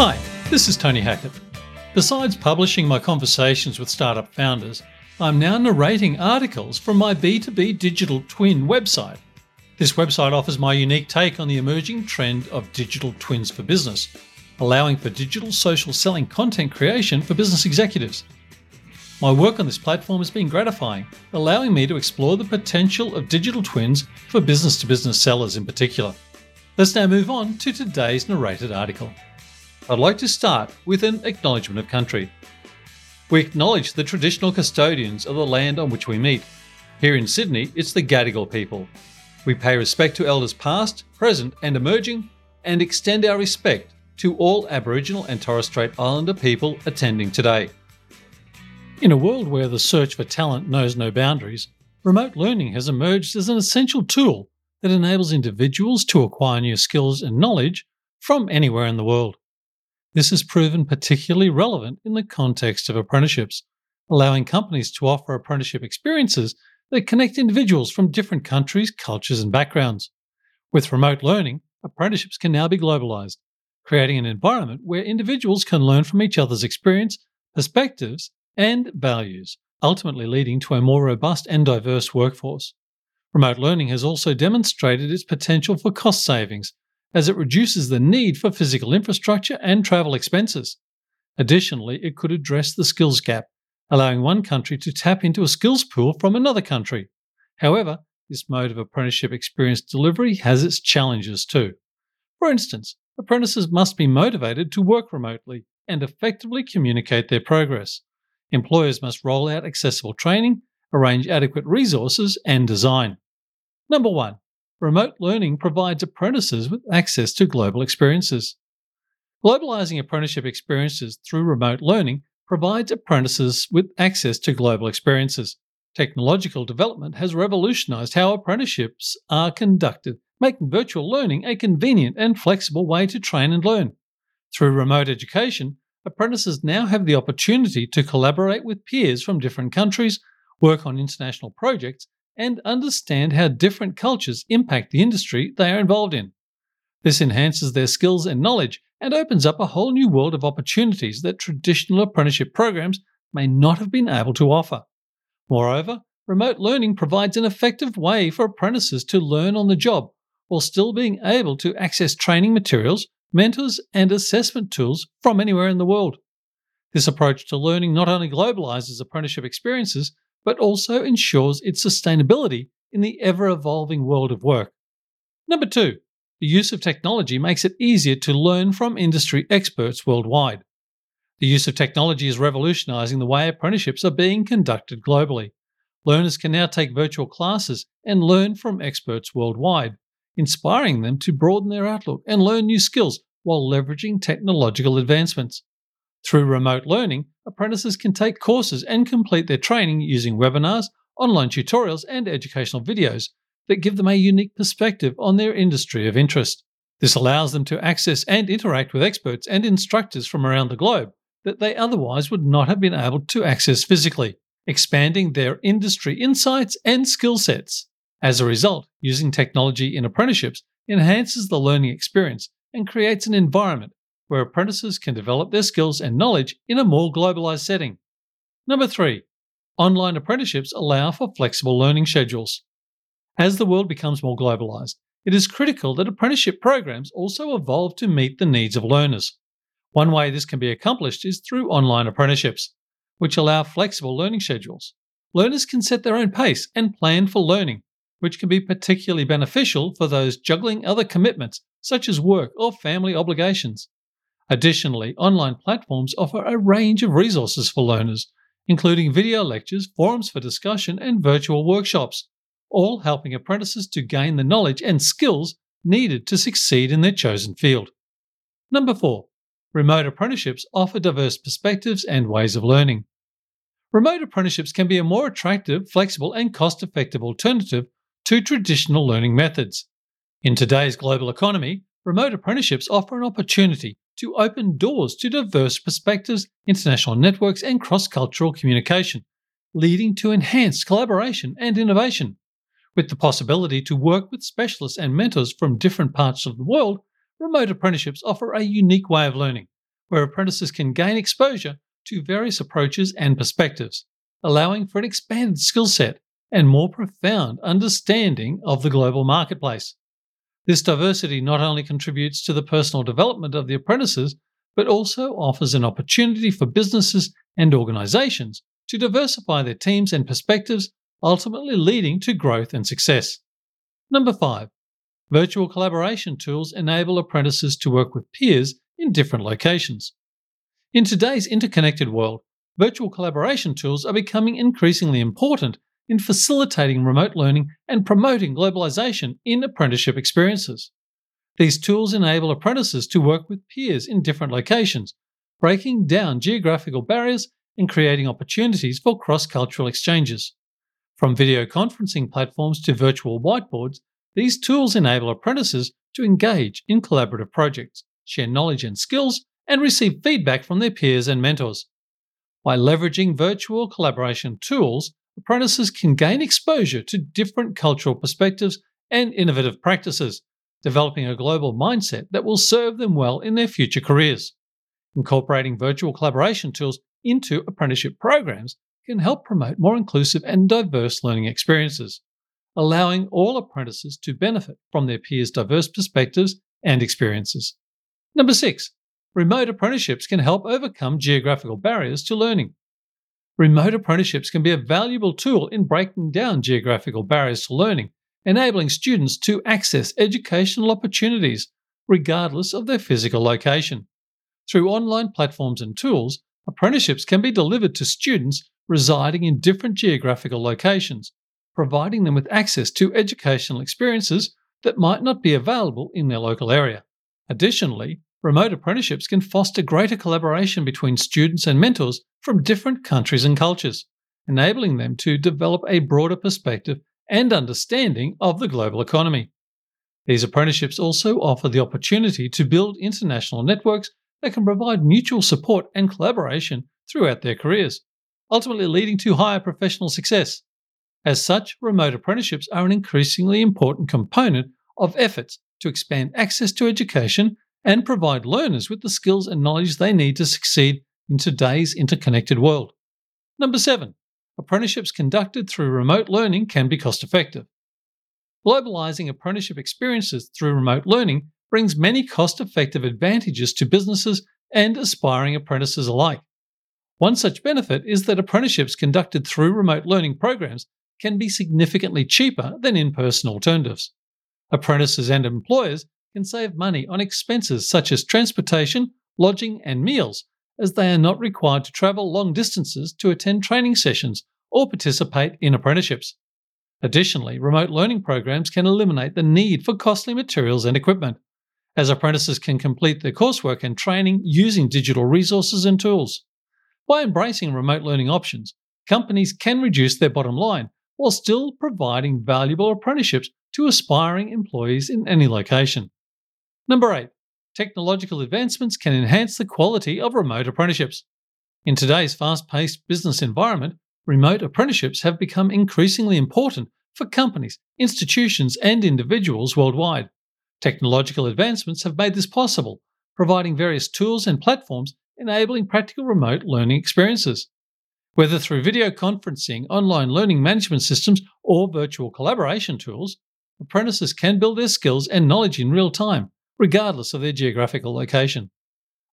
Hi, this is Tony Hackett. Besides publishing my conversations with startup founders, I'm now narrating articles from my B2B digital twin website. This website offers my unique take on the emerging trend of digital twins for business, allowing for digital social selling content creation for business executives. My work on this platform has been gratifying, allowing me to explore the potential of digital twins for business to business sellers in particular. Let's now move on to today's narrated article. I'd like to start with an acknowledgement of country. We acknowledge the traditional custodians of the land on which we meet. Here in Sydney, it's the Gadigal people. We pay respect to elders past, present, and emerging, and extend our respect to all Aboriginal and Torres Strait Islander people attending today. In a world where the search for talent knows no boundaries, remote learning has emerged as an essential tool that enables individuals to acquire new skills and knowledge from anywhere in the world. This has proven particularly relevant in the context of apprenticeships, allowing companies to offer apprenticeship experiences that connect individuals from different countries, cultures, and backgrounds. With remote learning, apprenticeships can now be globalized, creating an environment where individuals can learn from each other's experience, perspectives, and values, ultimately leading to a more robust and diverse workforce. Remote learning has also demonstrated its potential for cost savings, as it reduces the need for physical infrastructure and travel expenses. Additionally, it could address the skills gap, allowing one country to tap into a skills pool from another country. However, this mode of apprenticeship experience delivery has its challenges too. For instance, apprentices must be motivated to work remotely and effectively communicate their progress. Employers must roll out accessible training, arrange adequate resources, and design. Number one, remote learning provides apprentices with access to global experiences. Globalizing apprenticeship experiences through remote learning provides apprentices with access to global experiences. Technological development has revolutionized how apprenticeships are conducted, making virtual learning a convenient and flexible way to train and learn. Through remote education, apprentices now have the opportunity to collaborate with peers from different countries, work on international projects, and understand how different cultures impact the industry they are involved in. This enhances their skills and knowledge and opens up a whole new world of opportunities that traditional apprenticeship programs may not have been able to offer. Moreover, remote learning provides an effective way for apprentices to learn on the job while still being able to access training materials mentors, and assessment tools from anywhere in the world. This approach to learning not only globalizes apprenticeship experiences, but also ensures its sustainability in the ever evolving world of work. Number two, the use of technology makes it easier to learn from industry experts worldwide. The use of technology is revolutionizing the way apprenticeships are being conducted globally. Learners can now take virtual classes and learn from experts worldwide inspiring them to broaden their outlook and learn new skills while leveraging technological advancements. Through remote learning, apprentices can take courses and complete their training using webinars, online tutorials, and educational videos that give them a unique perspective on their industry of interest. This allows them to access and interact with experts and instructors from around the globe that they otherwise would not have been able to access physically, expanding their industry insights and skill sets. As a result, using technology in apprenticeships enhances the learning experience and creates an environment where apprentices can develop their skills and knowledge in a more globalized setting. Number three, online apprenticeships allow for flexible learning schedules. As the world becomes more globalized, it is critical that apprenticeship programs also evolve to meet the needs of learners. One way this can be accomplished is through online apprenticeships, which allow flexible learning schedules. Learners can set their own pace and plan for learning which can be particularly beneficial for those juggling other commitments such as work or family obligations. Additionally, online platforms offer a range of resources for learners, including video lectures, forums for discussion, and virtual workshops, all helping apprentices to gain the knowledge and skills needed to succeed in their chosen field. Number four, remote apprenticeships offer diverse perspectives and ways of learning. Remote apprenticeships can be a more attractive, flexible, and cost effective alternative to traditional learning methods. In today's global economy, remote apprenticeships offer an opportunity to open doors to diverse perspectives, international networks, and cross cultural communication, leading to enhanced collaboration and innovation. With the possibility to work with specialists and mentors from different parts of the world, remote apprenticeships offer a unique way of learning, where apprentices can gain exposure to various approaches and perspectives, allowing for an expanded skill set and more profound understanding of the global marketplace. This diversity not only contributes to the personal development of the apprentices, but also offers an opportunity for businesses and organizations to diversify their teams and perspectives, ultimately leading to growth and success. Number five, virtual collaboration tools enable apprentices to work with peers in different locations. In today's interconnected world, virtual collaboration tools are becoming increasingly important in facilitating remote learning and promoting globalization in apprenticeship experiences. These tools enable apprentices to work with peers in different locations, breaking down geographical barriers and creating opportunities for cross cultural exchanges. From video conferencing platforms to virtual whiteboards, these tools enable apprentices to engage in collaborative projects, share knowledge and skills, and receive feedback from their peers and mentors. By leveraging virtual collaboration tools, apprentices can gain exposure to different cultural perspectives and innovative practices, developing a global mindset that will serve them well in their future careers. Incorporating virtual collaboration tools into apprenticeship programs can help promote more inclusive and diverse learning experiences, allowing all apprentices to benefit from their peers' diverse perspectives and experiences. Number six, remote apprenticeships can help overcome geographical barriers to learning. Remote apprenticeships can be a valuable tool in breaking down geographical barriers to learning, enabling students to access educational opportunities regardless of their physical location. Through online platforms and tools, apprenticeships can be delivered to students residing in different geographical locations, providing them with access to educational experiences that might not be available in their local area. Additionally, remote apprenticeships can foster greater collaboration between students and mentors from different countries and cultures, enabling them to develop a broader perspective and understanding of the global economy. These apprenticeships also offer the opportunity to build international networks that can provide mutual support and collaboration throughout their careers, ultimately leading to higher professional success. As such, remote apprenticeships are an increasingly important component of efforts to expand access to education and provide learners with the skills and knowledge they need to succeed in today's interconnected world. Number seven, apprenticeships conducted through remote learning can be cost effective. Globalizing apprenticeship experiences through remote learning brings many cost effective advantages to businesses and aspiring apprentices alike. One such benefit is that apprenticeships conducted through remote learning programs can be significantly cheaper than in person alternatives. Apprentices and employers can save money on expenses such as transportation, lodging, and meals, as they are not required to travel long distances to attend training sessions or participate in apprenticeships. Additionally, remote learning programs can eliminate the need for costly materials and equipment, as apprentices can complete their coursework and training using digital resources and tools. By embracing remote learning options, companies can reduce their bottom line while still providing valuable apprenticeships to aspiring employees in any location. Number 8. Technological advancements can enhance the quality of remote apprenticeships. In today's fast paced business environment, remote apprenticeships have become increasingly important for companies, institutions, and individuals worldwide. Technological advancements have made this possible, providing various tools and platforms enabling practical remote learning experiences. Whether through video conferencing, online learning management systems, or virtual collaboration tools, apprentices can build their skills and knowledge in real time, regardless of their geographical location.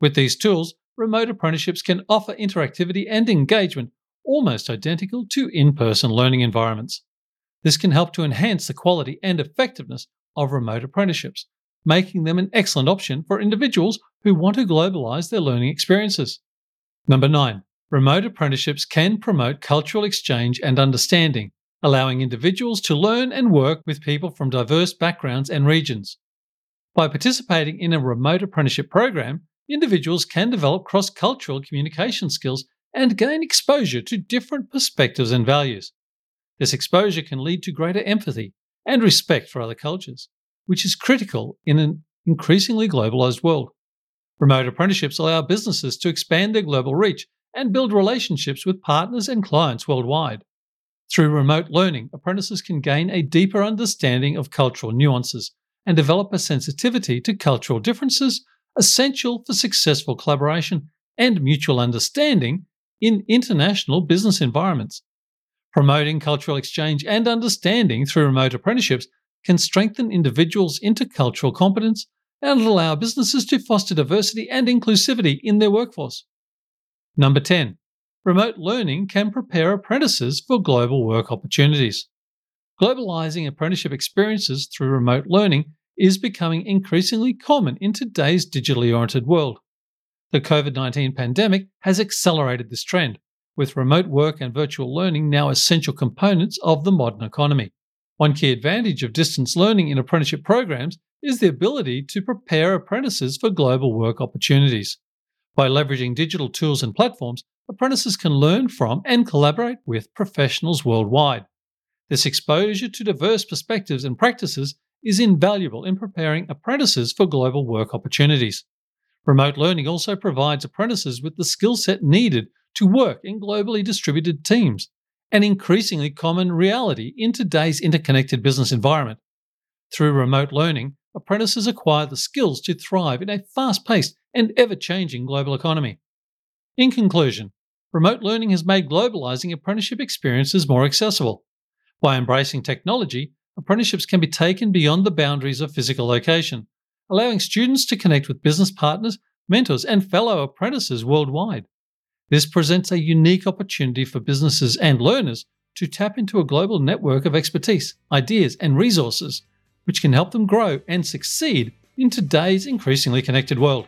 With these tools, remote apprenticeships can offer interactivity and engagement almost identical to in person learning environments. This can help to enhance the quality and effectiveness of remote apprenticeships, making them an excellent option for individuals who want to globalize their learning experiences. Number 9. Remote apprenticeships can promote cultural exchange and understanding, allowing individuals to learn and work with people from diverse backgrounds and regions. By participating in a remote apprenticeship program, individuals can develop cross cultural communication skills and gain exposure to different perspectives and values. This exposure can lead to greater empathy and respect for other cultures, which is critical in an increasingly globalized world. Remote apprenticeships allow businesses to expand their global reach and build relationships with partners and clients worldwide. Through remote learning, apprentices can gain a deeper understanding of cultural nuances and develop a sensitivity to cultural differences, essential for successful collaboration and mutual understanding in international business environments. Promoting cultural exchange and understanding through remote apprenticeships can strengthen individuals' intercultural competence and allow businesses to foster diversity and inclusivity in their workforce. Number 10. Remote learning can prepare apprentices for global work opportunities. Globalizing apprenticeship experiences through remote learning is becoming increasingly common in today's digitally oriented world. The COVID 19 pandemic has accelerated this trend, with remote work and virtual learning now essential components of the modern economy. One key advantage of distance learning in apprenticeship programs is the ability to prepare apprentices for global work opportunities. By leveraging digital tools and platforms, apprentices can learn from and collaborate with professionals worldwide. This exposure to diverse perspectives and practices is invaluable in preparing apprentices for global work opportunities. Remote learning also provides apprentices with the skill set needed to work in globally distributed teams, an increasingly common reality in today's interconnected business environment. Through remote learning, apprentices acquire the skills to thrive in a fast paced and ever changing global economy. In conclusion, remote learning has made globalizing apprenticeship experiences more accessible. By embracing technology, apprenticeships can be taken beyond the boundaries of physical location, allowing students to connect with business partners, mentors, and fellow apprentices worldwide. This presents a unique opportunity for businesses and learners to tap into a global network of expertise, ideas, and resources, which can help them grow and succeed in today's increasingly connected world.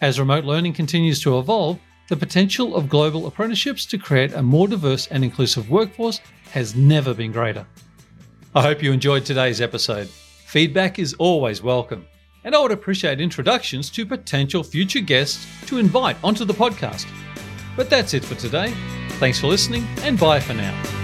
As remote learning continues to evolve, the potential of global apprenticeships to create a more diverse and inclusive workforce has never been greater. I hope you enjoyed today's episode. Feedback is always welcome, and I would appreciate introductions to potential future guests to invite onto the podcast. But that's it for today. Thanks for listening, and bye for now.